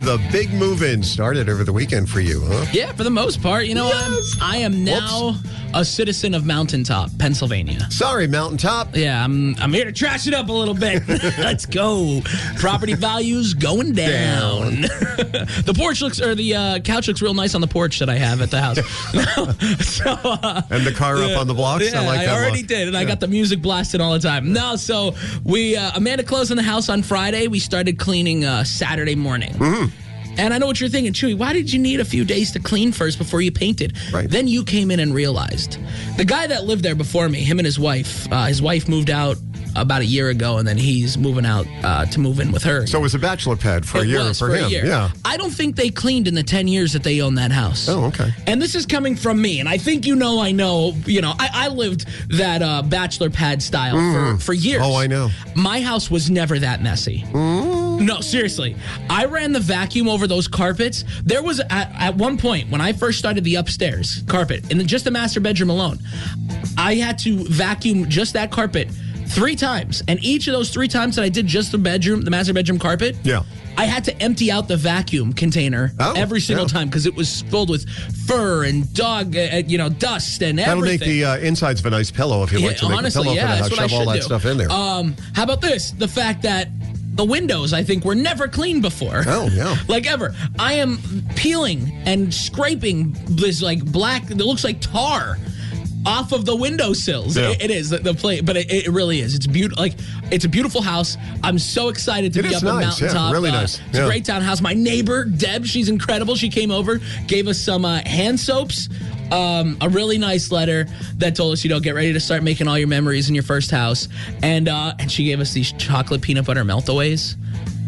The big move in started over the weekend for you, huh? Yeah, for the most part. You know, Yes. I'm, I am now a citizen of Mountaintop, Pennsylvania. Sorry, Mountaintop. Yeah, I'm I'm here to trash it up a little bit. Let's go. Property values going down. the porch looks or the uh, couch looks real nice on the porch that I have at the house. so uh, And the car up on the blocks. yeah, I like that. I already did, and I got the music blasting all the time. No, so we uh, Amanda closed on the house on Friday. We started cleaning uh, Saturday morning. Mm-hmm. And I know what you're thinking, Chewy. Why did you need a few days to clean first before you painted? Right. Then you came in and realized the guy that lived there before me, him and his wife. Uh, his wife moved out about a year ago, and then he's moving out uh, to move in with her. So it was a bachelor pad for a year for, for him. a year. Yeah. I don't think they cleaned in the 10 years that they owned that house. Oh, okay. And this is coming from me. And I think you know, I know, you know, I, I lived that uh, bachelor pad style for, for years. Oh, I know. My house was never that messy. No, seriously. I ran the vacuum over those carpets. There was at, at one point when I first started the upstairs carpet, in just the master bedroom alone, I had to vacuum just that carpet three times. And each of those three times that I did just the bedroom, the master bedroom carpet, Yeah. I had to empty out the vacuum container Oh, every single yeah. time because it was filled with fur and dog, uh, uh, you know, dust and everything. That'll make the uh, insides of a nice pillow if you Yeah, like to make honestly, a pillow yeah, for the house. Shove all that do. stuff in there. Um, how about this? The fact that the windows, I think, were never cleaned before. Oh, yeah. like ever. I am peeling and scraping this like black. It looks like tar. Off of the windowsills, Yeah. It- it is the, the plate, but it, it really is. It's beautiful. Like it's a beautiful house. I'm so excited to It be up on nice, yeah, mountaintop. really Uh, nice. It's Yeah. a great townhouse. My neighbor Deb, she's incredible. She came over, gave us some uh, hand soaps, um, a really nice letter that told us, you know, get ready to start making all your memories in your first house, and uh, and she gave us these chocolate peanut butter meltaways.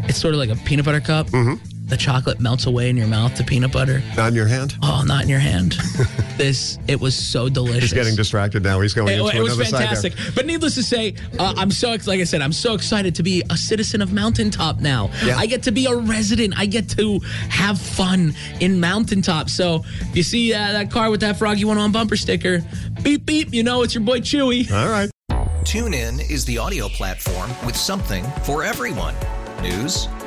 It's sort of like a peanut butter cup. Mm-hmm. The chocolate melts away in your mouth. The peanut butter. On your hand? Oh, not in your hand. this it was so delicious. He's getting distracted now. He's going It, into it was another side fantastic. there. But needless to say, uh, I'm so ex- like I said, I'm so excited to be a citizen of Mountaintop now. Yeah. I get to be a resident. I get to have fun in Mountaintop. So if you see uh, that car with that Froggy 101 bumper sticker, beep beep, you know it's your boy Chewy. All right. TuneIn is the audio platform with something for everyone. News,